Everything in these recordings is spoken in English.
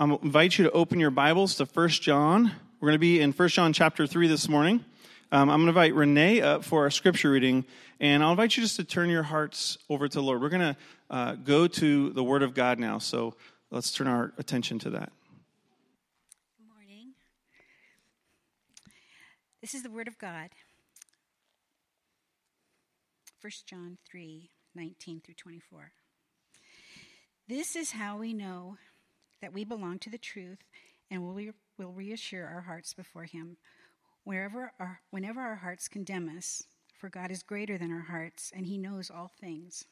I invite you to open your Bibles to 1 John. We're going to be in 1 John chapter 3 this morning. Um, I'm going to invite Renee up for our scripture reading, and I'll invite you just to turn your hearts over to the Lord. We're going to uh, go to the Word of God now, so let's turn our attention to that. Good morning. This is the Word of God. 1 John 3 19 through 24. This is how we know that we belong to the truth and will, will reassure our hearts before Him. Wherever our, whenever our hearts condemn us, for God is greater than our hearts, and He knows all things.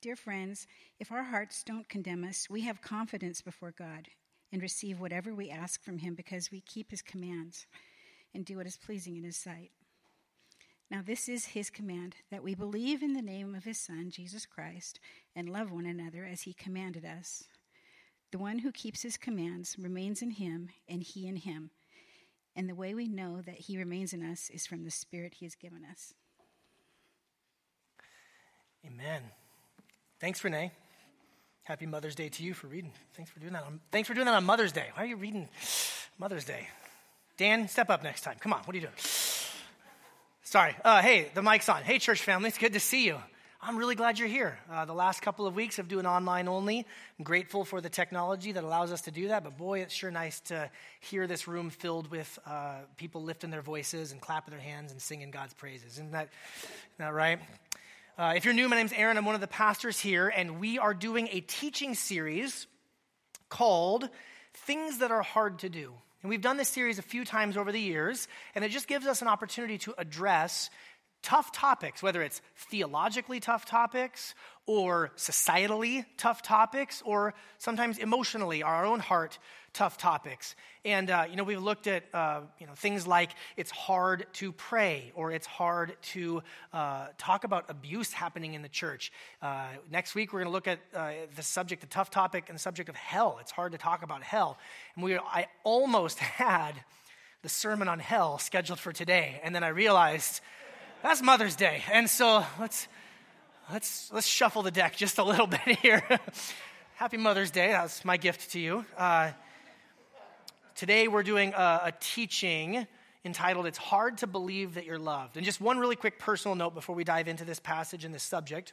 Dear friends, if our hearts don't condemn us, we have confidence before God and receive whatever we ask from Him because we keep His commands and do what is pleasing in His sight. Now, this is His command that we believe in the name of His Son, Jesus Christ, and love one another as He commanded us. The one who keeps his commands remains in him, and he in him. And the way we know that he remains in us is from the Spirit he has given us. Amen. Thanks, Renee. Happy Mother's Day to you for reading. Thanks for doing that. On, thanks for doing that on Mother's Day. Why are you reading Mother's Day? Dan, step up next time. Come on. What are you doing? Sorry. Uh, hey, the mic's on. Hey, church family. It's good to see you. I'm really glad you're here. Uh, the last couple of weeks of doing online only, I'm grateful for the technology that allows us to do that. But boy, it's sure nice to hear this room filled with uh, people lifting their voices and clapping their hands and singing God's praises. Isn't that, isn't that right? Uh, if you're new, my name's Aaron. I'm one of the pastors here, and we are doing a teaching series called Things That Are Hard to Do. And we've done this series a few times over the years, and it just gives us an opportunity to address tough topics, whether it's theologically tough topics or societally tough topics or sometimes emotionally, our own heart, tough topics. And, uh, you know, we've looked at, uh, you know, things like it's hard to pray or it's hard to uh, talk about abuse happening in the church. Uh, next week, we're going to look at uh, the subject, the tough topic, and the subject of hell. It's hard to talk about hell. And we, I almost had the sermon on hell scheduled for today. And then I realized that's Mother's Day. And so let's, let's, let's shuffle the deck just a little bit here. Happy Mother's Day. That's my gift to you. Uh, today we're doing a, a teaching entitled It's Hard to Believe That You're Loved. And just one really quick personal note before we dive into this passage and this subject.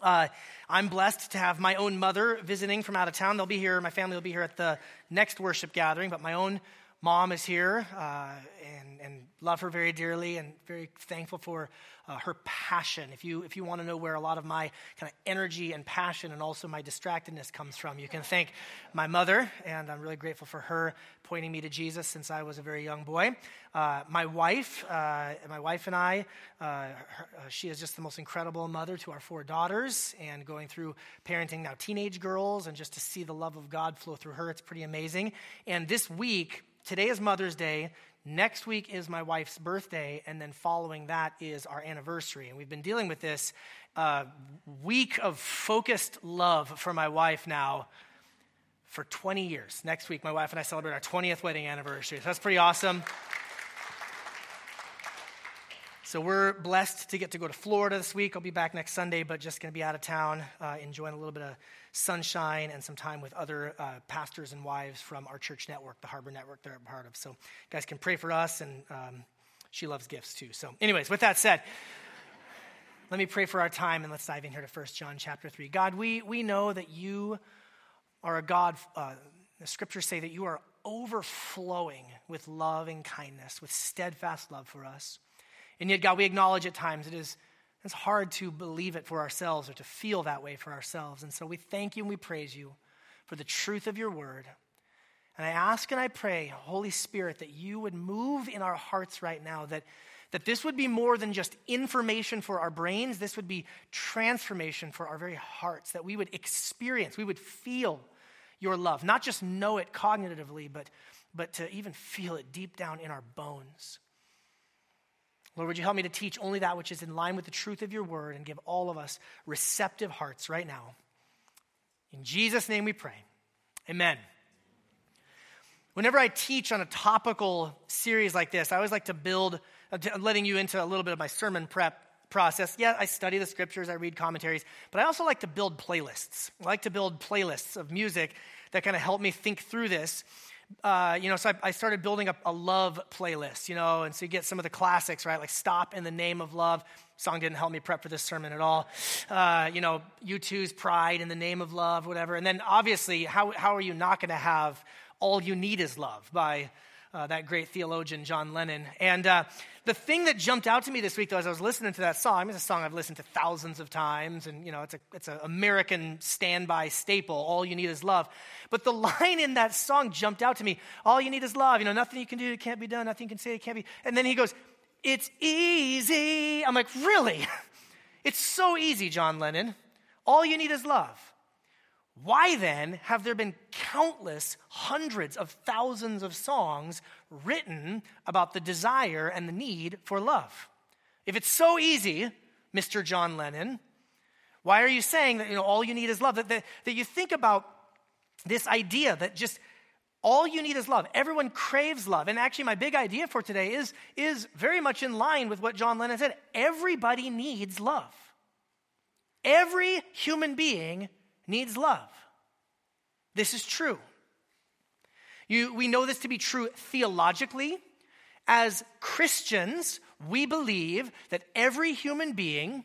Uh, I'm blessed to have my own mother visiting from out of town. They'll be here, my family will be here at the next worship gathering, but my own mom is here uh, and, and love her very dearly and very thankful for uh, her passion. If you, if you want to know where a lot of my kind of energy and passion and also my distractedness comes from, you can thank my mother, and I'm really grateful for her pointing me to Jesus since I was a very young boy. Uh, my wife, uh, my wife and I, uh, her, uh, she is just the most incredible mother to our four daughters and going through parenting now teenage girls and just to see the love of God flow through her, it's pretty amazing. And this week, today is Mother's Day. Next week is my wife's birthday, and then following that is our anniversary. And we've been dealing with this uh, week of focused love for my wife now for 20 years. Next week, my wife and I celebrate our 20th wedding anniversary. So that's pretty awesome. So we're blessed to get to go to Florida this week. I'll be back next Sunday, but just going to be out of town, uh, enjoying a little bit of sunshine and some time with other uh, pastors and wives from our church network, the Harbor Network they're a part of. So, you guys can pray for us, and um, she loves gifts too. So, anyways, with that said, let me pray for our time and let's dive in here to 1 John chapter 3. God, we, we know that you are a God, uh, the scriptures say that you are overflowing with love and kindness, with steadfast love for us. And yet, God, we acknowledge at times it is it's hard to believe it for ourselves or to feel that way for ourselves. And so we thank you and we praise you for the truth of your word. And I ask and I pray, Holy Spirit, that you would move in our hearts right now, that, that this would be more than just information for our brains, this would be transformation for our very hearts, that we would experience, we would feel your love, not just know it cognitively, but, but to even feel it deep down in our bones. Lord, would you help me to teach only that which is in line with the truth of your word and give all of us receptive hearts right now? In Jesus' name we pray. Amen. Whenever I teach on a topical series like this, I always like to build, uh, letting you into a little bit of my sermon prep process. Yeah, I study the scriptures, I read commentaries, but I also like to build playlists. I like to build playlists of music that kind of help me think through this. Uh, you know, so I, I started building up a love playlist, you know, and so you get some of the classics, right? Like Stop in the Name of Love. Song didn't help me prep for this sermon at all. Uh, you know, U2's Pride in the Name of Love, whatever. And then obviously, how, how are you not going to have All You Need Is Love by uh, that great theologian, John Lennon. And uh, the thing that jumped out to me this week, though, as I was listening to that song, it's a song I've listened to thousands of times, and, you know, it's, a, it's an American standby staple, All You Need Is Love. But the line in that song jumped out to me, All you need is love. You know, nothing you can do, it can't be done, nothing you can say, it can't be. And then he goes, It's easy. I'm like, Really? It's so easy, John Lennon. All you need is love. Why then have there been countless hundreds of thousands of songs written about the desire and the need for love? If it's so easy, Mr. John Lennon, why are you saying that you know, all you need is love? That, that, that you think about this idea that just all you need is love. Everyone craves love. And actually, my big idea for today is, is very much in line with what John Lennon said. Everybody needs love. Every human being needs love. This is true. You, we know this to be true theologically. As Christians, we believe that every human being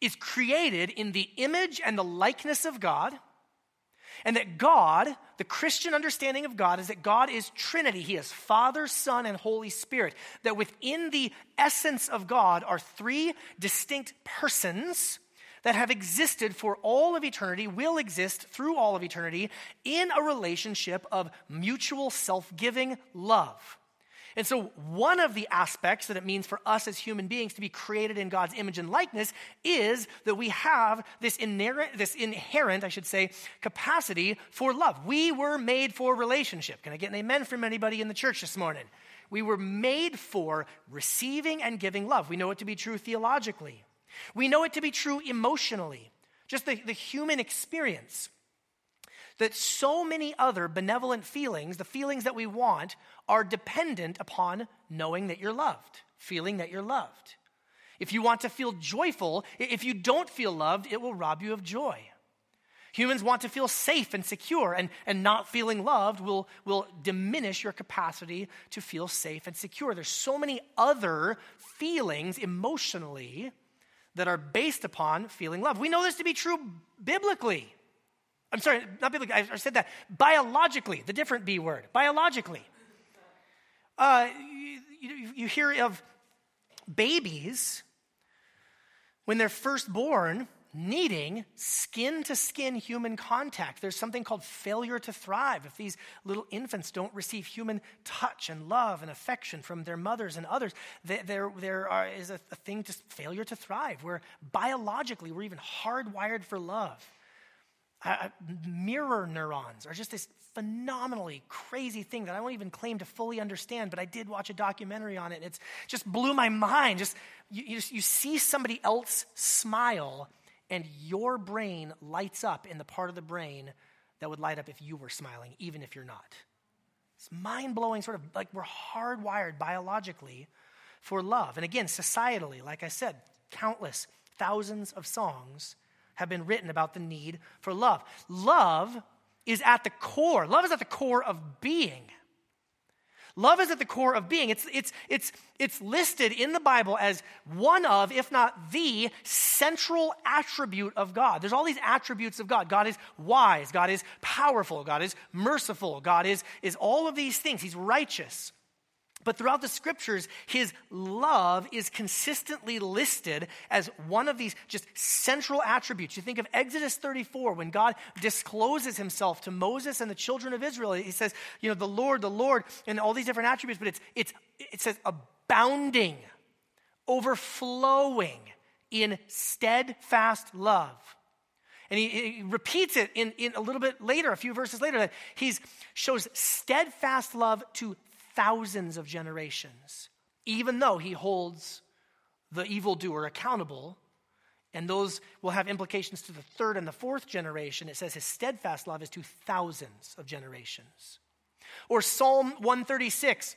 is created in the image and the likeness of God, and that God, the Christian understanding of God, is that God is Trinity. He is Father, Son, and Holy Spirit. That within the essence of God are three distinct persons that have existed for all of eternity, will exist through all of eternity in a relationship of mutual self giving love. And so, one of the aspects that it means for us as human beings to be created in God's image and likeness is that we have this inherent, this inherent, I should say, capacity for love. We were made for relationship. Can I get an amen from anybody in the church this morning? We were made for receiving and giving love. We know it to be true theologically. We know it to be true emotionally, just the, the human experience. That so many other benevolent feelings, the feelings that we want, are dependent upon knowing that you're loved, feeling that you're loved. If you want to feel joyful, if you don't feel loved, it will rob you of joy. Humans want to feel safe and secure, and, and not feeling loved will, will diminish your capacity to feel safe and secure. There's so many other feelings emotionally that are based upon feeling love. We know this to be true biblically. I'm sorry, not biblically, I said that. Biologically, the different B word, biologically. Uh, you, you hear of babies when they're first born needing skin to skin human contact. There's something called failure to thrive. If these little infants don't receive human touch and love and affection from their mothers and others, there, there are, is a, a thing to failure to thrive, where biologically we're even hardwired for love. Uh, mirror neurons are just this phenomenally crazy thing that I won't even claim to fully understand, but I did watch a documentary on it. And it's just blew my mind. Just you, you, you see somebody else smile and your brain lights up in the part of the brain that would light up if you were smiling, even if you're not. It's mind blowing, sort of like we're hardwired biologically for love. And again, societally, like I said, countless thousands of songs have been written about the need for love. Love is at the core, love is at the core of being. Love is at the core of being. It's, it's, it's, it's listed in the Bible as one of, if not the, central attribute of God. There's all these attributes of God. God is wise. God is powerful. God is merciful. God is, is all of these things. He's righteous. But throughout the scriptures, his love is consistently listed as one of these just central attributes. You think of Exodus 34, when God discloses himself to Moses and the children of Israel. He says, you know, the Lord, the Lord, and all these different attributes, but it's, it's, it says abounding, overflowing in steadfast love. And he, he, repeats it in, in a little bit later, a few verses later, that he shows steadfast love to thousands of generations, even though he holds the evildoer accountable. And those will have implications to the third and the fourth generation. It says his steadfast love is to thousands of generations. Or Psalm 136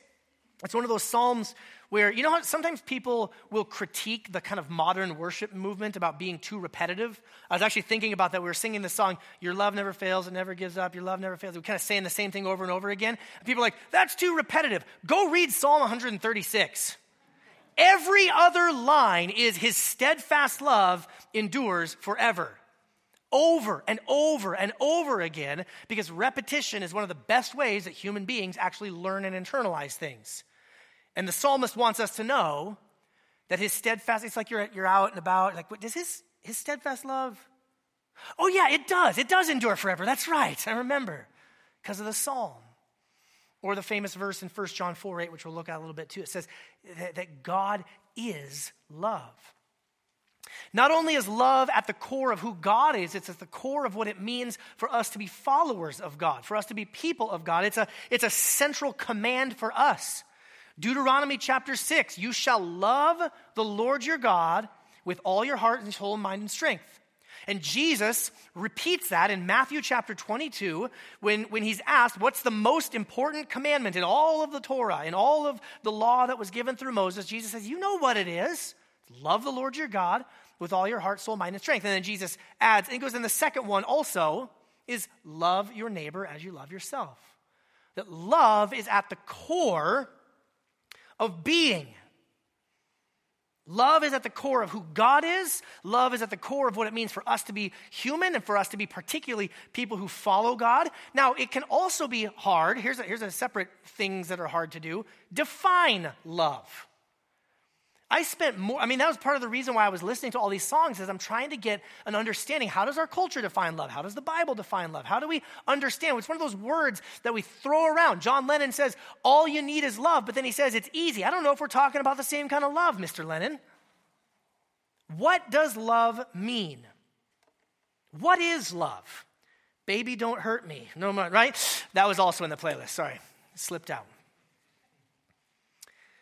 It's one of those Psalms where, you know how sometimes people will critique the kind of modern worship movement about being too repetitive? I was actually thinking about that. We were singing the song, Your Love Never Fails, It Never Gives Up, Your Love Never Fails. We're kind of saying the same thing over and over again. And people are like, That's too repetitive. Go read Psalm 136. Every other line is His steadfast love endures forever over and over and over again because repetition is one of the best ways that human beings actually learn and internalize things. And the psalmist wants us to know that his steadfast, it's like you're, you're out and about, like, what, does his, his steadfast love? Oh, yeah, it does. It does endure forever. That's right. I remember because of the psalm. Or the famous verse in 1 John 4 8, which we'll look at a little bit too. It says that, that God is love. Not only is love at the core of who God is, it's at the core of what it means for us to be followers of God, for us to be people of God. It's a, it's a central command for us. Deuteronomy chapter 6 You shall love the Lord your God with all your heart and soul, mind, and strength. And Jesus repeats that in Matthew chapter 22 when, when he's asked, What's the most important commandment in all of the Torah, in all of the law that was given through Moses? Jesus says, You know what it is. Love the Lord your God with all your heart, soul, mind, and strength. And then Jesus adds, and goes in the second one also, is love your neighbor as you love yourself. That love is at the core of being. Love is at the core of who God is. Love is at the core of what it means for us to be human and for us to be particularly people who follow God. Now, it can also be hard. Here's a, here's a separate things that are hard to do. Define love. I spent more, I mean, that was part of the reason why I was listening to all these songs is I'm trying to get an understanding. How does our culture define love? How does the Bible define love? How do we understand? It's one of those words that we throw around. John Lennon says, all you need is love, but then he says it's easy. I don't know if we're talking about the same kind of love, Mr. Lennon. What does love mean? What is love? Baby, don't hurt me. No, more, right? That was also in the playlist. Sorry, it slipped out.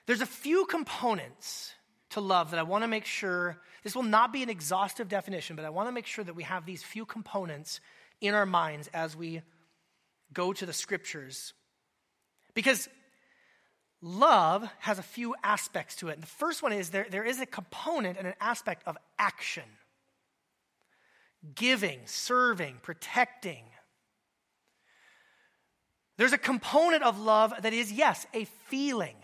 There's a few components to love that I want to make sure, this will not be an exhaustive definition, but I want to make sure that we have these few components in our minds as we go to the scriptures. Because love has a few aspects to it. And the first one is there, there is a component and an aspect of action giving, serving, protecting. There's a component of love that is, yes, a feeling.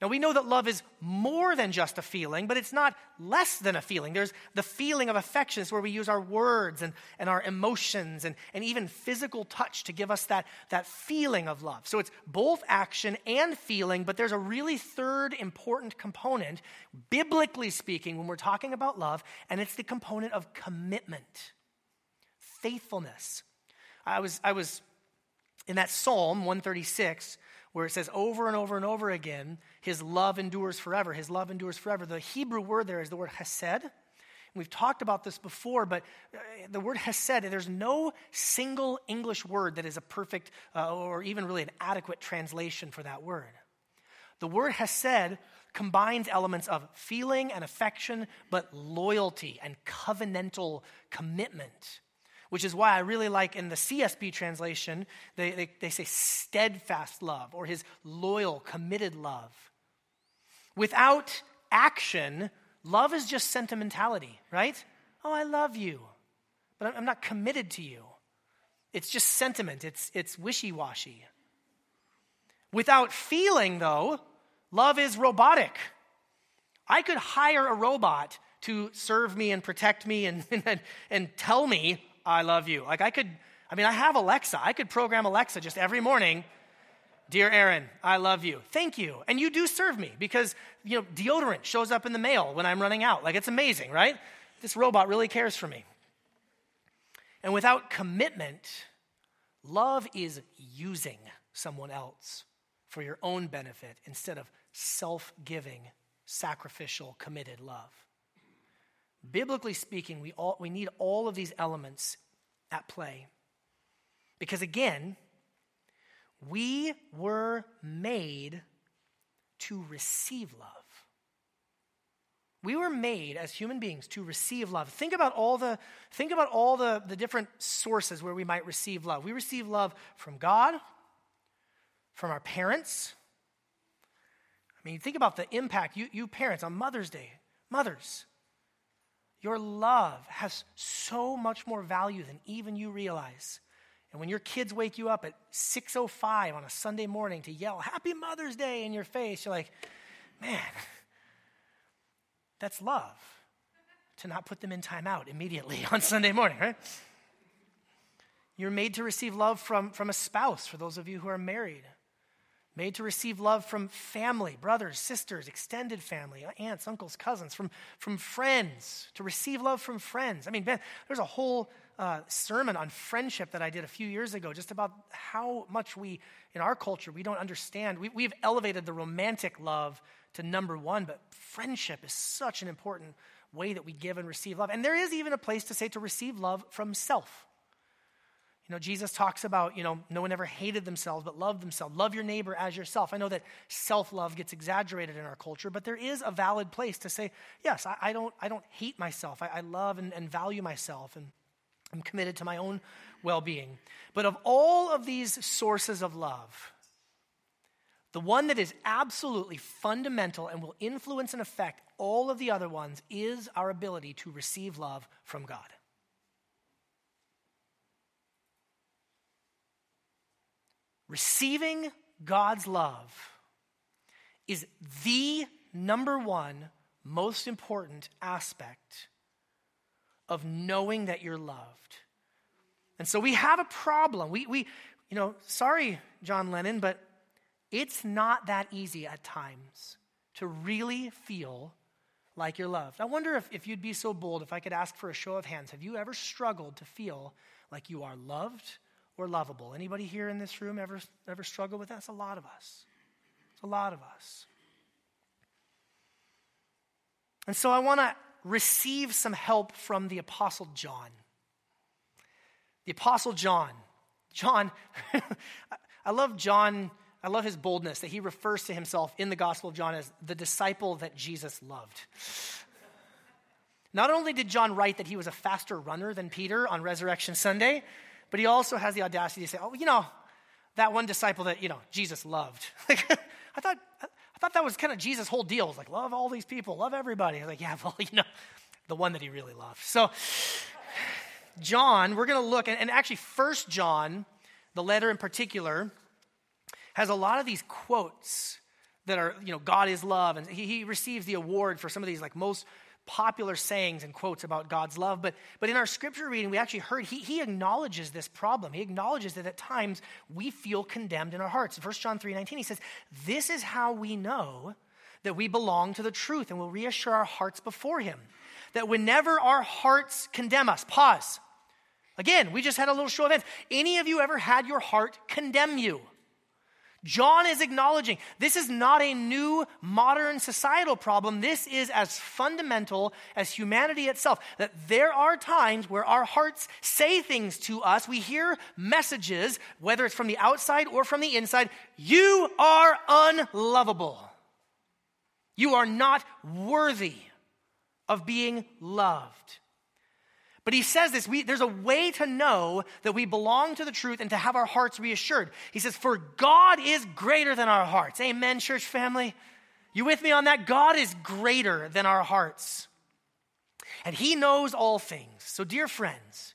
Now, we know that love is more than just a feeling, but it's not less than a feeling. There's the feeling of affections where we use our words and, and our emotions and, and even physical touch to give us that, that feeling of love. So it's both action and feeling, but there's a really third important component, biblically speaking, when we're talking about love, and it's the component of commitment, faithfulness. I was, I was in that Psalm 136 where it says over and over and over again, his love endures forever. His love endures forever. The Hebrew word there is the word hesed. We've talked about this before, but uh, the word hesed, there's no single English word that is a perfect uh, or even really an adequate translation for that word. The word hesed combines elements of feeling and affection, but loyalty and covenantal commitment which is why I really like in the CSB translation, they, they, they say steadfast love or his loyal, committed love. Without action, love is just sentimentality, right? Oh, I love you, but I'm not committed to you. It's just sentiment, it's, it's wishy washy. Without feeling, though, love is robotic. I could hire a robot to serve me and protect me and, and, and tell me I love you. Like I could, I mean, I have Alexa. I could program Alexa just every morning. Dear Aaron, I love you. Thank you. And you do serve me because, you know, deodorant shows up in the mail when I'm running out. Like it's amazing, right? This robot really cares for me. And without commitment, love is using someone else for your own benefit instead of self giving, sacrificial, committed love. Biblically speaking, we, all, we need all of these elements at play. Because again, we were made to receive love. We were made as human beings to receive love. Think about all the think about all the, the different sources where we might receive love. We receive love from God, from our parents, I mean, think about the impact, you, you parents, on Mother's Day. Mothers, your love has so much more value than even you realize. And when your kids wake you up at 6:05 on a Sunday morning to yell "Happy Mother's Day" in your face, you're like, "Man, that's love." To not put them in timeout immediately on Sunday morning, right? You're made to receive love from, from a spouse, for those of you who are married. Made to receive love from family, brothers, sisters, extended family, aunts, uncles, cousins, from, from friends, to receive love from friends. I mean, there's a whole uh, sermon on friendship that I did a few years ago, just about how much we, in our culture, we don't understand. We, we've elevated the romantic love to number one, but friendship is such an important way that we give and receive love. And there is even a place to say to receive love from self. You know, Jesus talks about, you know, no one ever hated themselves, but loved themselves. Love your neighbor as yourself. I know that self love gets exaggerated in our culture, but there is a valid place to say, yes, I, I don't, I don't hate myself. I, I love and, and value myself, and I'm committed to my own well being. But of all of these sources of love, the one that is absolutely fundamental and will influence and affect all of the other ones is our ability to receive love from God. Receiving God's love is the number one most important aspect of knowing that you're loved. And so we have a problem. We, we you know, sorry, John Lennon, but it's not that easy at times to really feel like you're loved. I wonder if, if you'd be so bold if I could ask for a show of hands. Have you ever struggled to feel like you are loved or lovable. Anybody here in this room ever, ever struggle with that? It's a lot of us. It's a lot of us. And so I want to receive some help from the Apostle John. The Apostle John. John, I love John. I love his boldness that he refers to himself in the Gospel of John as the disciple that Jesus loved. Not only did John write that he was a faster runner than Peter on Resurrection Sunday, but he also has the audacity to say, oh, you know, that one disciple that, you know, Jesus loved. Like, I thought, I thought that was kind of Jesus' whole deal. It was like, love all these people, love everybody. I was like, yeah, well, you know, the one that he really loved. So, John, we're going to look, and, and actually, First John, the letter in particular, has a lot of these quotes that are, you know, God is love, and he, he receives the award for some of these like most popular sayings and quotes about God's love, but, but in our scripture reading, we actually heard he, he acknowledges this problem. He acknowledges that at times we feel condemned in our hearts. In 1 John 3 19, he says, This is how we know that we belong to the truth and will reassure our hearts before him. That whenever our hearts condemn us, pause. Again, we just had a little show of hands. Any of you ever had your heart condemn you? John is acknowledging this is not a new modern societal problem. This is as fundamental as humanity itself. That there are times where our hearts say things to us. We hear messages, whether it's from the outside or from the inside. You are unlovable. You are not worthy of being loved. But he says this we, there's a way to know that we belong to the truth and to have our hearts reassured. He says, For God is greater than our hearts. Amen, church family? You with me on that? God is greater than our hearts. And he knows all things. So, dear friends,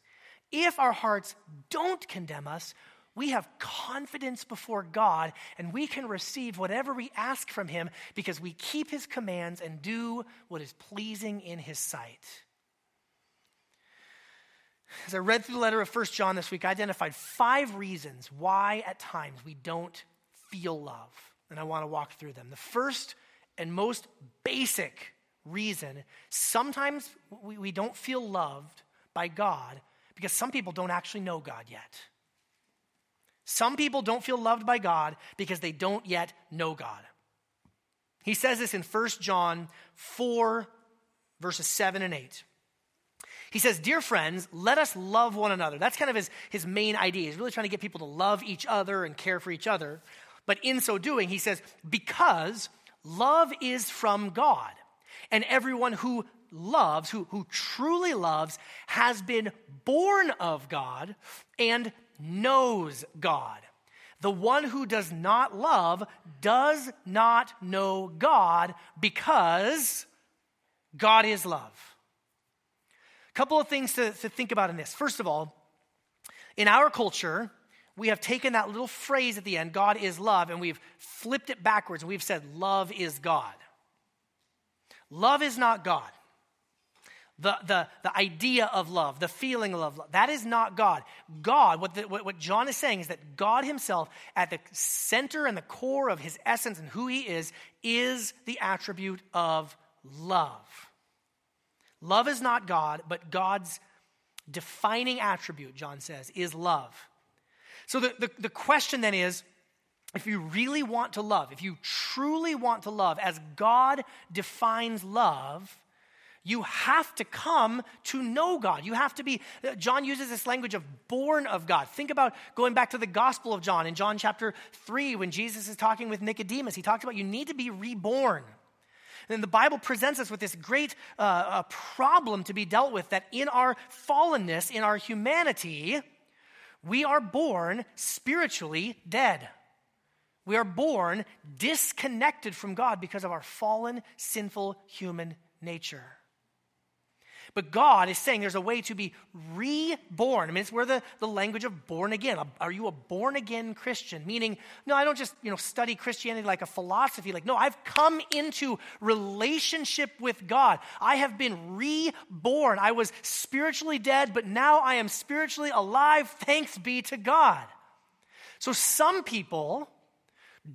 if our hearts don't condemn us, we have confidence before God and we can receive whatever we ask from Him because we keep His commands and do what is pleasing in His sight. As I read through the letter of First John this week, I identified five reasons why at times we don't feel love. And I want to walk through them. The first and most basic reason sometimes we, we don't feel loved by God because some people don't actually know God yet. Some people don't feel loved by God because they don't yet know God. He says this in 1 John 4, verses 7 and 8. He says, Dear friends, let us love one another. That's kind of his, his main idea. He's really trying to get people to love each other and care for each other. But in so doing, he says, Because love is from God, and everyone who loves, who, who truly loves, has been born of God and knows God. The one who does not love does not know God because God is love. Couple of things to, to think about in this. First of all, in our culture, we have taken that little phrase at the end, God is love, and we've flipped it backwards and we've said, love is God. Love is not God. The, the, the idea of love, the feeling of love, that is not God. God, what, the, what, what John is saying is that God himself, at the center and the core of his essence and who he is, is the attribute of love. Love is not God, but God's defining attribute, John says, is love. So the, the, the, question then is if you really want to love, if you truly want to love as God defines love, you have to come to know God. You have to be, John uses this language of born of God. Think about going back to the Gospel of John in John chapter 3 when Jesus is talking with Nicodemus. He talks about you need to be reborn. And the Bible presents us with this great uh, uh, problem to be dealt with that in our fallenness, in our humanity, we are born spiritually dead. We are born disconnected from God because of our fallen, sinful human nature. But God is saying there's a way to be reborn. I mean, it's where the, the language of born again. Are you a born again Christian? Meaning, no, I don't just, you know, study Christianity like a philosophy. Like, no, I've come into relationship with God. I have been reborn. I was spiritually dead, but now I am spiritually alive. Thanks be to God. So some people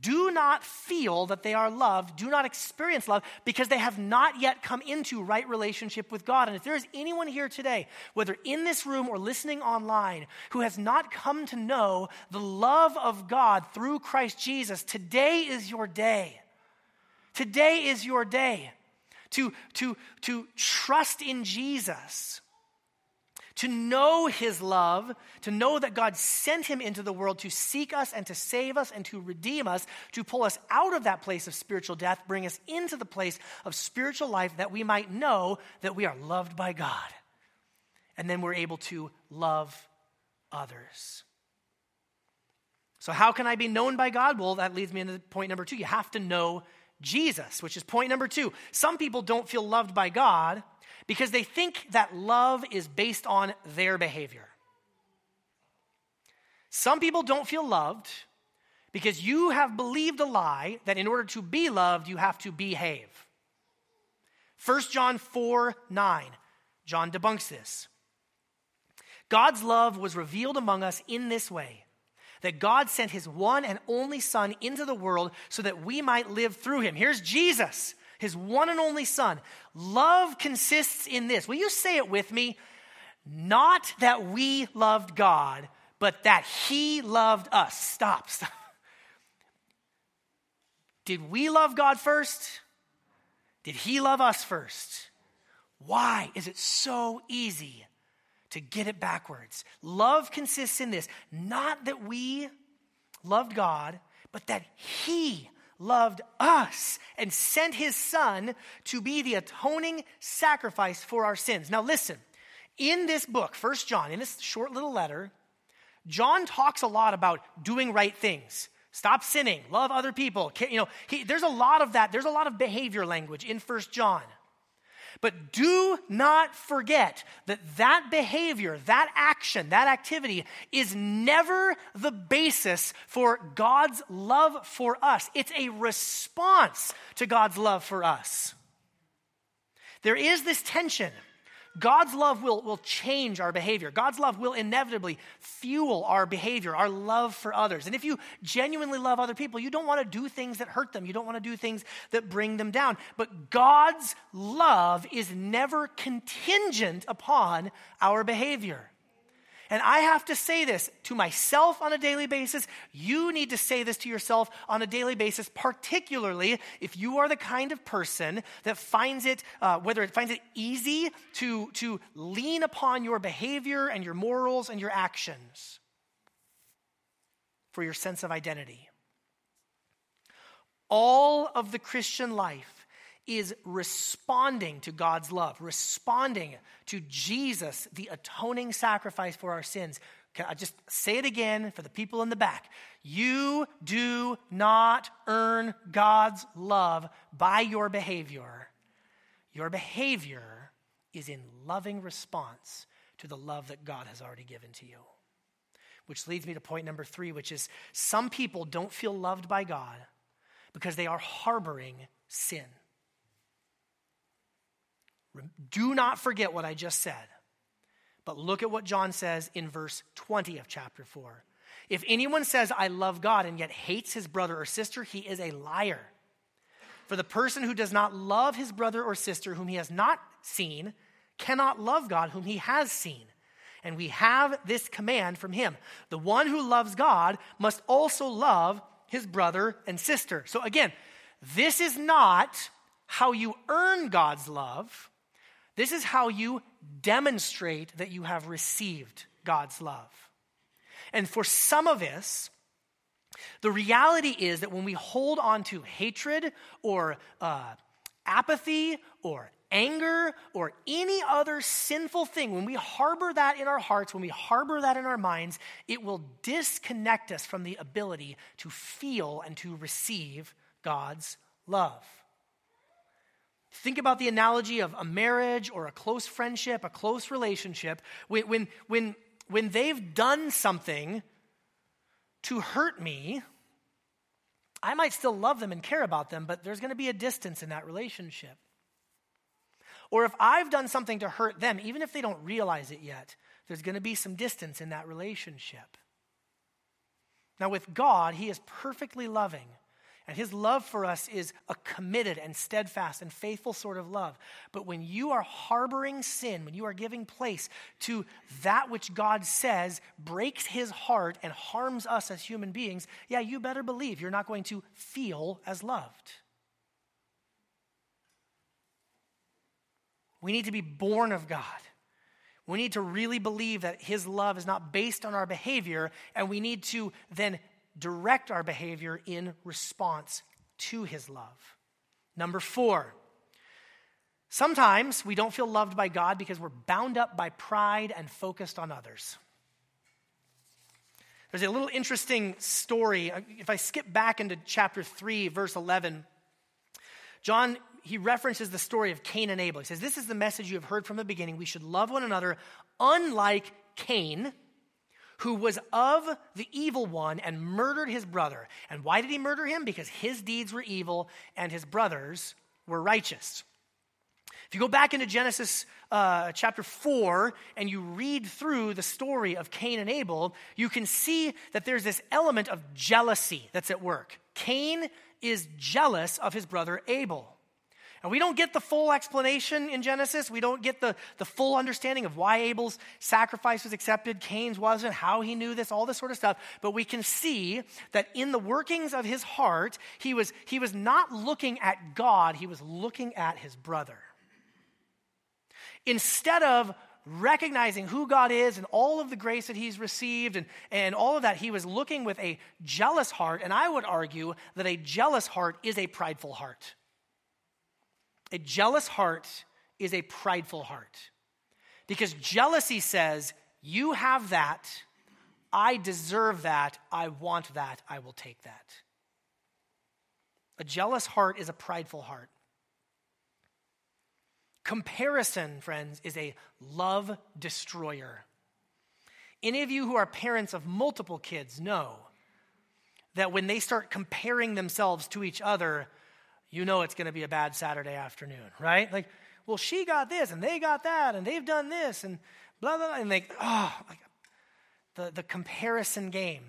do not feel that they are loved, do not experience love because they have not yet come into right relationship with God. And if there is anyone here today, whether in this room or listening online, who has not come to know the love of God through Christ Jesus, today is your day. Today is your day to, to, to trust in Jesus to know his love, to know that God sent him into the world to seek us and to save us and to redeem us, to pull us out of that place of spiritual death, bring us into the place of spiritual life that we might know that we are loved by God. And then we're able to love others. So, how can I be known by God? Well, that leads me into point number two. You have to know Jesus, which is point number two. Some people don't feel loved by God because they think that love is based on their behavior. Some people don't feel loved because you have believed a lie that in order to be loved, you have to behave. 1 John 4 9, John debunks this. God's love was revealed among us in this way that God sent his one and only Son into the world so that we might live through him. Here's Jesus his one and only Son. Love consists in this. Will you say it with me? Not that we loved God, but that He loved us. Stop, stop. Did we love God first? Did He love us first? Why is it so easy to get it backwards? Love consists in this not that we loved God, but that He loved us and sent his son to be the atoning sacrifice for our sins. Now, listen, in this book, First John, in this short little letter, John talks a lot about doing right things. Stop sinning, love other people. You know, he, there's a lot of that. There's a lot of behavior language in First John. But do not forget that that behavior, that action, that activity is never the basis for God's love for us. It's a response to God's love for us. There is this tension God's love will, will change our behavior. God's love will inevitably fuel our behavior, our love for others. And if you genuinely love other people, you don't want to do things that hurt them. You don't want to do things that bring them down. But God's love is never contingent upon our behavior. And I have to say this to myself on a daily basis. You need to say this to yourself on a daily basis, particularly if you are the kind of person that finds it, uh, whether it finds it easy to, to lean upon your behavior and your morals and your actions for your sense of identity. All of the Christian life is responding to God's love, responding to Jesus, the atoning sacrifice for our sins, Can I just say it again for the people in the back? You do not earn God's love by your behavior. Your behavior is in loving response to the love that God has already given to you. Which leads me to point number three, which is some people don't feel loved by God because they are harboring sin. Do not forget what I just said. But look at what John says in verse 20 of chapter 4. If anyone says, I love God, and yet hates his brother or sister, he is a liar. For the person who does not love his brother or sister whom he has not seen cannot love God whom he has seen. And we have this command from him the one who loves God must also love his brother and sister. So again, this is not how you earn God's love. This is how you demonstrate that you have received God's love. And for some of us, the reality is that when we hold on to hatred or uh, apathy or anger or any other sinful thing, when we harbor that in our hearts, when we harbor that in our minds, it will disconnect us from the ability to feel and to receive God's love. Think about the analogy of a marriage or a close friendship, a close relationship. When, when, when, when they've done something to hurt me, I might still love them and care about them, but there's going to be a distance in that relationship. Or if I've done something to hurt them, even if they don't realize it yet, there's going to be some distance in that relationship. Now, with God, He is perfectly loving. And his love for us is a committed and steadfast and faithful sort of love. But when you are harboring sin, when you are giving place to that which God says breaks his heart and harms us as human beings, yeah, you better believe you're not going to feel as loved. We need to be born of God. We need to really believe that His love is not based on our behavior, and we need to then direct our behavior in response to his love. Number four, sometimes we don't feel loved by God because we're bound up by pride and focused on others. There's a little interesting story. If I skip back into chapter 3, verse 11, John, he references the story of Cain and Abel. He says, This is the message you have heard from the beginning. We should love one another, unlike Cain who was of the evil one and murdered his brother. And why did he murder him? Because his deeds were evil and his brothers were righteous. If you go back into Genesis uh, chapter 4 and you read through the story of Cain and Abel, you can see that there's this element of jealousy that's at work. Cain is jealous of his brother Abel. And we don't get the full explanation in Genesis. We don't get the, the full understanding of why Abel's sacrifice was accepted, Cain's wasn't, how he knew this, all this sort of stuff. But we can see that in the workings of his heart, he was, he was not looking at God, he was looking at his brother. Instead of recognizing who God is and all of the grace that he's received and, and all of that, he was looking with a jealous heart. And I would argue that a jealous heart is a prideful heart. A jealous heart is a prideful heart. Because jealousy says, You have that, I deserve that, I want that, I will take that. A jealous heart is a prideful heart. Comparison, friends, is a love destroyer. Any of you who are parents of multiple kids know that when they start comparing themselves to each other, you know it's going to be a bad Saturday afternoon, right? Like, well, she got this and they got that and they've done this and blah, blah, blah. And like, oh, like the, the comparison game.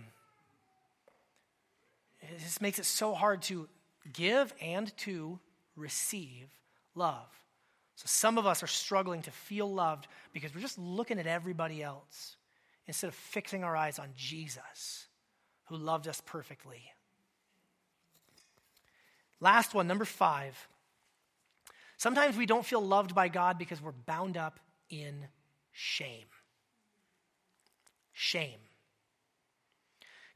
It just makes it so hard to give and to receive love. So some of us are struggling to feel loved because we're just looking at everybody else instead of fixing our eyes on Jesus who loved us perfectly. Last one, number five. Sometimes we don't feel loved by God because we're bound up in shame. Shame.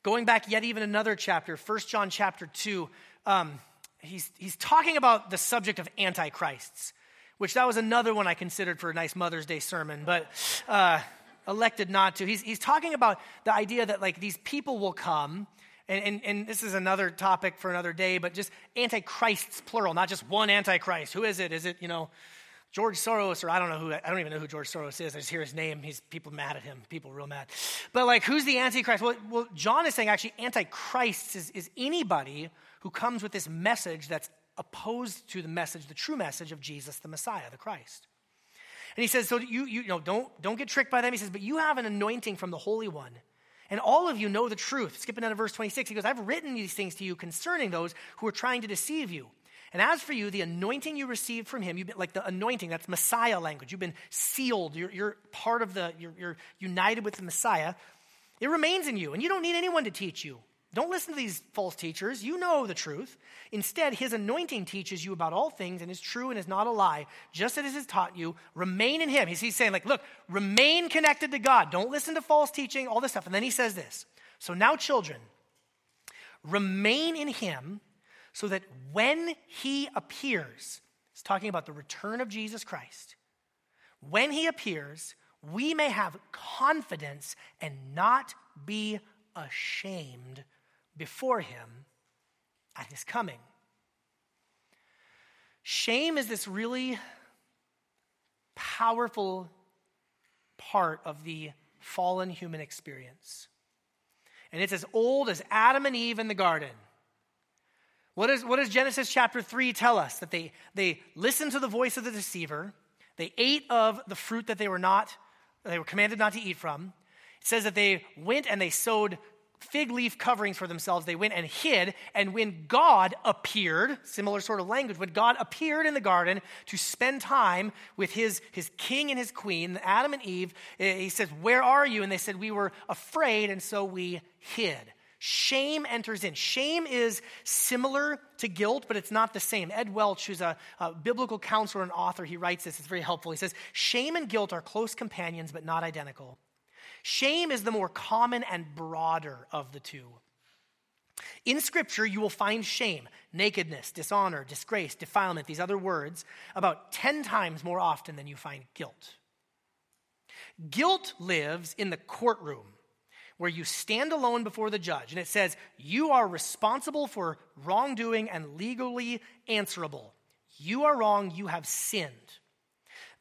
Going back yet even another chapter, 1 John chapter 2, um, he's, he's talking about the subject of antichrists, which that was another one I considered for a nice Mother's Day sermon, but uh, elected not to. He's, he's talking about the idea that like these people will come, and, and, and this is another topic for another day, but just antichrists, plural, not just one antichrist. Who is it? Is it, you know, George Soros, or I don't know who, I don't even know who George Soros is. I just hear his name. He's people mad at him, people real mad. But like, who's the Antichrist? Well, well John is saying actually, Antichrist is, is anybody who comes with this message that's opposed to the message, the true message of Jesus, the Messiah, the Christ. And he says, so you, you, you know, don't, don't get tricked by them. He says, but you have an anointing from the Holy One. And all of you know the truth. Skipping down to verse 26, he goes, I've written these things to you concerning those who are trying to deceive you. And as for you, the anointing you received from him, you've been like the anointing, that's Messiah language. You've been sealed. You're, you're part of the, you're, you're united with the Messiah. It remains in you, and you don't need anyone to teach you. Don't listen to these false teachers. You know the truth. Instead, his anointing teaches you about all things and is true and is not a lie, just as it has taught you. Remain in him. He's, he's saying, like, look, remain connected to God. Don't listen to false teaching, all this stuff. And then he says this So now, children, remain in him so that when he appears, he's talking about the return of Jesus Christ, when he appears, we may have confidence and not be ashamed before him at his coming. Shame is this really powerful part of the fallen human experience. And it's as old as Adam and Eve in the garden. What, is, what does Genesis chapter 3 tell us? That they, they listened to the voice of the deceiver, they ate of the fruit that they were not, they were commanded not to eat from. It says that they went and they sewed fig leaf coverings for themselves. They went and hid. And when God appeared, similar sort of language, when God appeared in the garden to spend time with his, his king and his queen, Adam and Eve, eh, he says, Where are you? And they said, We were afraid, and so we hid. Shame enters in. Shame is similar to guilt, but it's not the same. Ed Welch, who's a, a, biblical counselor and author, he writes this. It's very helpful. He says, Shame and guilt are close companions, but not identical. Shame is the more common and broader of the two. In Scripture, you will find shame, nakedness, dishonor, disgrace, defilement, these other words, about 10 times more often than you find guilt. Guilt lives in the courtroom where you stand alone before the judge, and it says, You are responsible for wrongdoing and legally answerable. You are wrong, you have sinned.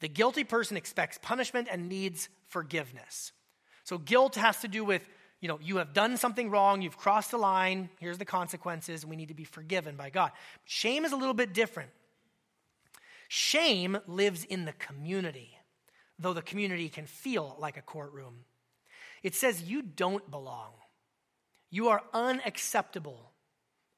The guilty person expects punishment and needs forgiveness. So guilt has to do with, you know, you have done something wrong, you've crossed the line, here's the consequences, and we need to be forgiven by God. Shame is a little bit different. Shame lives in the community, though the community can feel like a courtroom. It says you don't belong. You are unacceptable,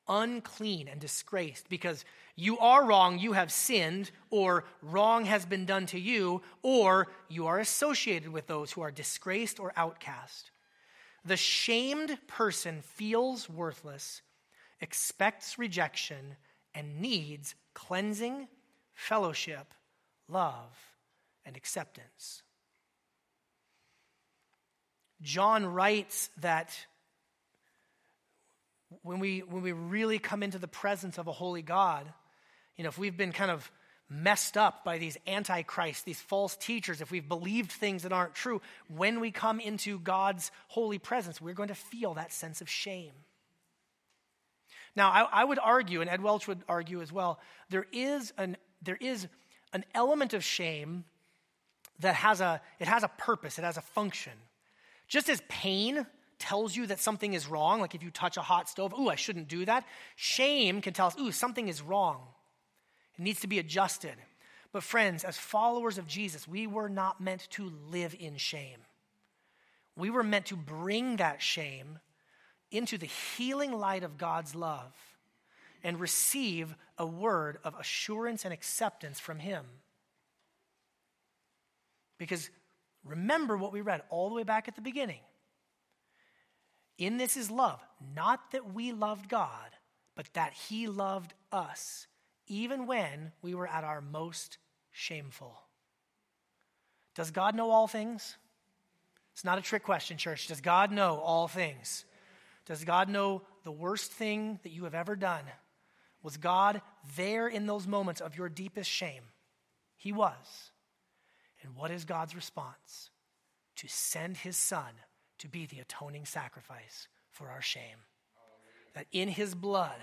unclean, and disgraced because you are wrong, you have sinned, or wrong has been done to you, or you are associated with those who are disgraced or outcast. The shamed person feels worthless, expects rejection, and needs cleansing, fellowship, love, and acceptance. John writes that when we, when we really come into the presence of a holy God, you know, if we've been kind of messed up by these antichrists, these false teachers, if we've believed things that aren't true, when we come into God's holy presence, we're going to feel that sense of shame. Now, I, I would argue, and Ed Welch would argue as well, there is an, there is an element of shame that has a, it has a purpose, it has a function. Just as pain tells you that something is wrong, like if you touch a hot stove, ooh, I shouldn't do that, shame can tell us, ooh, something is wrong. It needs to be adjusted. But, friends, as followers of Jesus, we were not meant to live in shame. We were meant to bring that shame into the healing light of God's love and receive a word of assurance and acceptance from Him. Because remember what we read all the way back at the beginning. In this is love, not that we loved God, but that He loved us even when we were at our most shameful. Does God know all things? It's not a trick question, church. Does God know all things? Does God know the worst thing that you have ever done? Was God there in those moments of your deepest shame? He was. And what is God's response? to send his son to be the atoning sacrifice for our shame. That in his blood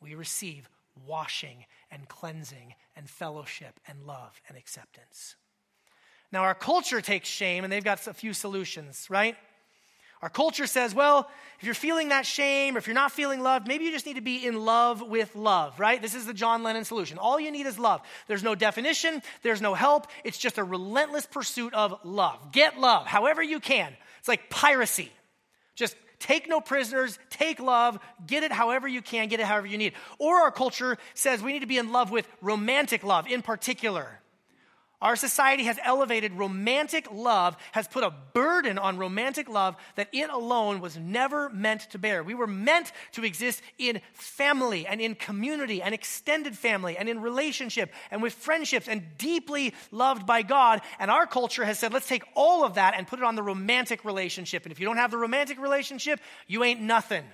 we receive washing and cleansing and fellowship and love and acceptance. Now, our culture takes shame and they've got a few solutions, right? Our culture says, well, if you're feeling that shame or if you're not feeling loved, maybe you just need to be in love with love, right? This is the John Lennon solution. All you need is love. There's no definition, there's no help. It's just a relentless pursuit of love. Get love however you can. It's like piracy. Just take no prisoners, take love, get it however you can, get it however you need. Or our culture says we need to be in love with romantic love in particular. Our society has elevated romantic love, has put a burden on romantic love that it alone was never meant to bear. We were meant to exist in family and in community and extended family and in relationship and with friendships and deeply loved by God. And our culture has said, let's take all of that and put it on the romantic relationship. And if you don't have the romantic relationship, you ain't nothing.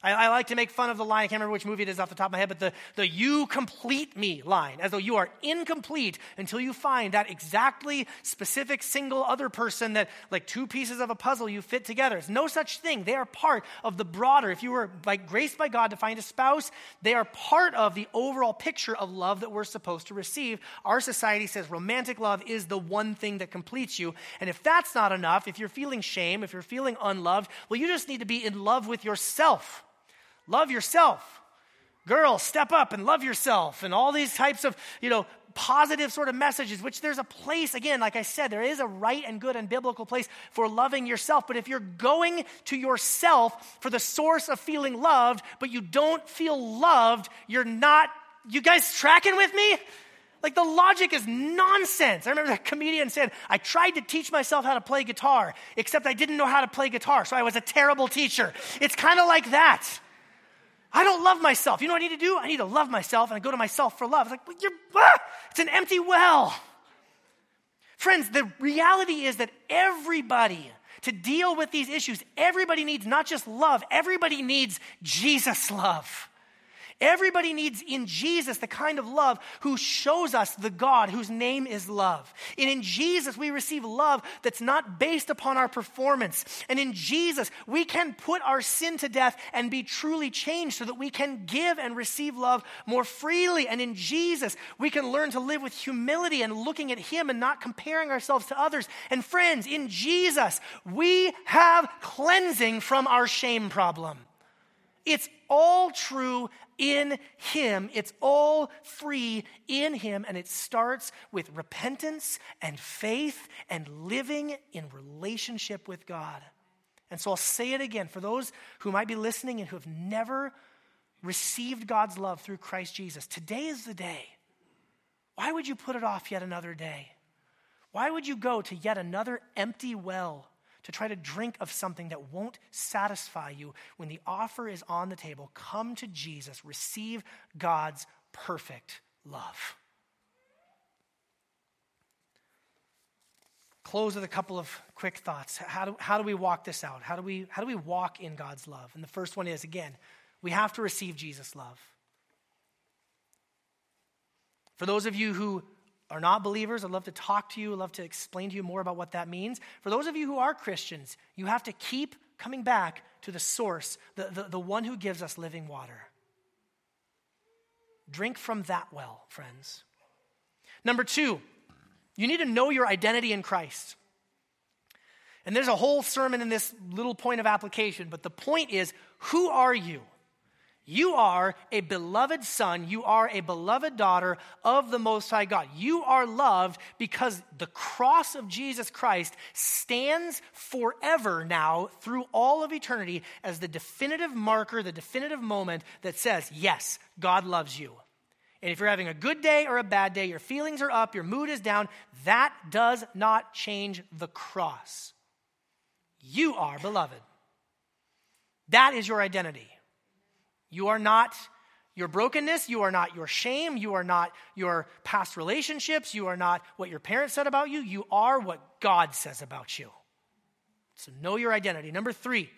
I, I, like to make fun of the line, I can't remember which movie it is off the top of my head, but the, the you complete me line, as though you are incomplete until you find that exactly specific single other person that, like two pieces of a puzzle, you fit together. It's no such thing. They are part of the broader. If you were by graced by God to find a spouse, they are part of the overall picture of love that we're supposed to receive. Our society says romantic love is the one thing that completes you. And if that's not enough, if you're feeling shame, if you're feeling unloved, well, you just need to be in love with yourself. Love yourself. Girls, step up and love yourself, and all these types of, you know, positive sort of messages, which there's a place, again, like I said, there is a right and good and biblical place for loving yourself. But if you're going to yourself for the source of feeling loved, but you don't feel loved, you're not, you guys tracking with me? Like the logic is nonsense. I remember the comedian said, I tried to teach myself how to play guitar, except I didn't know how to play guitar, so I was a terrible teacher. It's kind of like that. I don't love myself. You know what I need to do? I need to love myself and I go to myself for love. It's like, you're, ah, it's an empty well. Friends, the reality is that everybody, to deal with these issues, everybody needs not just love, everybody needs Jesus' love. Everybody needs in Jesus the kind of love who shows us the God whose name is love. And in Jesus, we receive love that's not based upon our performance. And in Jesus, we can put our sin to death and be truly changed so that we can give and receive love more freely. And in Jesus, we can learn to live with humility and looking at Him and not comparing ourselves to others. And friends, in Jesus, we have cleansing from our shame problem. It's all true in Him. It's all free in Him, and it starts with repentance and faith and living in relationship with God. And so I'll say it again for those who might be listening and who have never received God's love through Christ Jesus. Today is the day. Why would you put it off yet another day? Why would you go to yet another empty well to try to drink of something that won't satisfy you when the offer is on the table. Come to Jesus, receive God's perfect love. Close with a couple of quick thoughts. How do, how do we walk this out? How do, we, how do we walk in God's love? And the first one is again, we have to receive Jesus' love. For those of you who are not believers, I'd love to talk to you. I'd love to explain to you more about what that means. For those of you who are Christians, you have to keep coming back to the source, the, the, the one who gives us living water. Drink from that well, friends. Number two, you need to know your identity in Christ. And there's a whole sermon in this little point of application, but the point is who are you? You are a beloved son. You are a beloved daughter of the Most High God. You are loved because the cross of Jesus Christ stands forever now through all of eternity as the definitive marker, the definitive moment that says, yes, God loves you. And if you're having a good day or a bad day, your feelings are up, your mood is down, that does not change the cross. You are beloved. That is your identity. You are not your brokenness. You are not your shame. You are not your past relationships. You are not what your parents said about you. You are what God says about you. So know your identity. Number three,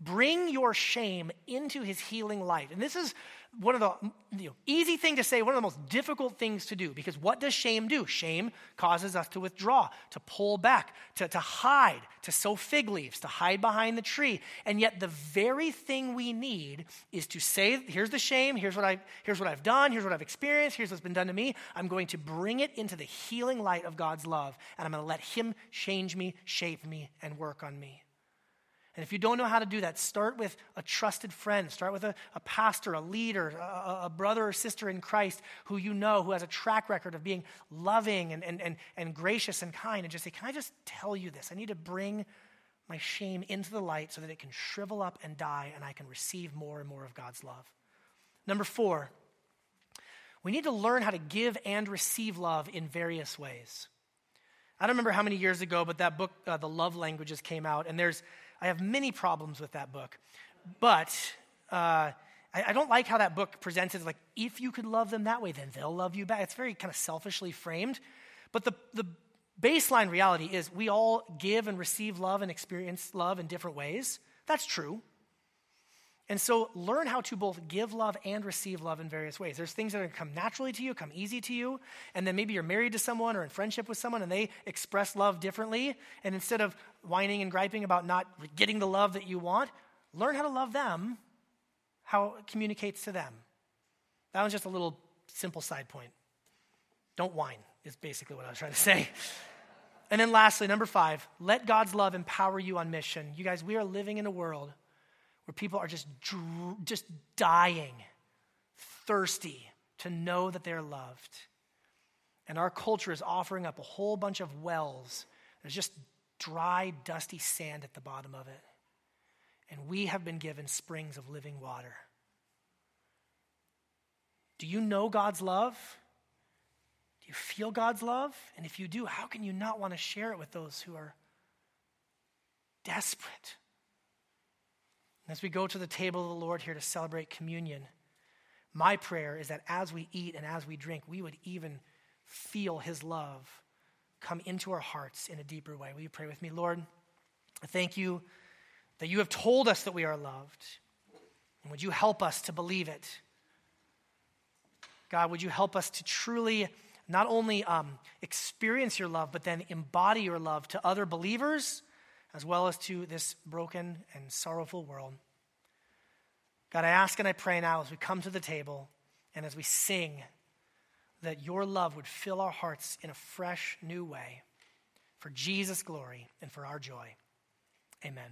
Bring your shame into his healing light. And this is one of the you know, easy thing to say, one of the most difficult things to do. Because what does shame do? Shame causes us to withdraw, to pull back, to, to hide, to sew fig leaves, to hide behind the tree. And yet the very thing we need is to say, here's the shame, here's what, I, here's what I've done, here's what I've experienced, here's what's been done to me. I'm going to bring it into the healing light of God's love, and I'm going to let him change me, shape me, and work on me. And if you don't know how to do that, start with a trusted friend. Start with a, a pastor, a leader, a, a, brother or sister in Christ who you know, who has a track record of being loving and, and, and, and gracious and kind. And just say, Can I just tell you this? I need to bring my shame into the light so that it can shrivel up and die and I can receive more and more of God's love. Number four, we need to learn how to give and receive love in various ways. I don't remember how many years ago, but that book, uh, The Love Languages, came out, and there's I have many problems with that book. But uh, I, I, don't like how that book presents it like, if you could love them that way, then they'll love you back. It's very kind of selfishly framed. But the, the baseline reality is we all give and receive love and experience love in different ways. That's true. And so learn how to both give love and receive love in various ways. There's things that are come naturally to you, come easy to you, and then maybe you're married to someone or in friendship with someone and they express love differently. And instead of whining and griping about not getting the love that you want, learn how to love them, how it communicates to them. That was just a little simple side point. Don't whine, is basically what I was trying to say. And then lastly, number five, let God's love empower you on mission. You guys, we are living in a world where people are just, just dying, thirsty to know that they're loved. And our culture is offering up a whole bunch of wells. There's just dry, dusty sand at the bottom of it. And we have been given springs of living water. Do you know God's love? Do you feel God's love? And if you do, how can you not want to share it with those who are desperate? As we go to the table of the Lord here to celebrate communion, my prayer is that as we eat and as we drink, we would even feel his love come into our hearts in a deeper way. Will you pray with me? Lord, I thank you that you have told us that we are loved. And would you help us to believe it? God, would you help us to truly not only um, experience your love, but then embody your love to other believers as well as to this broken and sorrowful world. God, I ask and I pray now as we come to the table and as we sing that your love would fill our hearts in a fresh, new way for Jesus' glory and for our joy. Amen.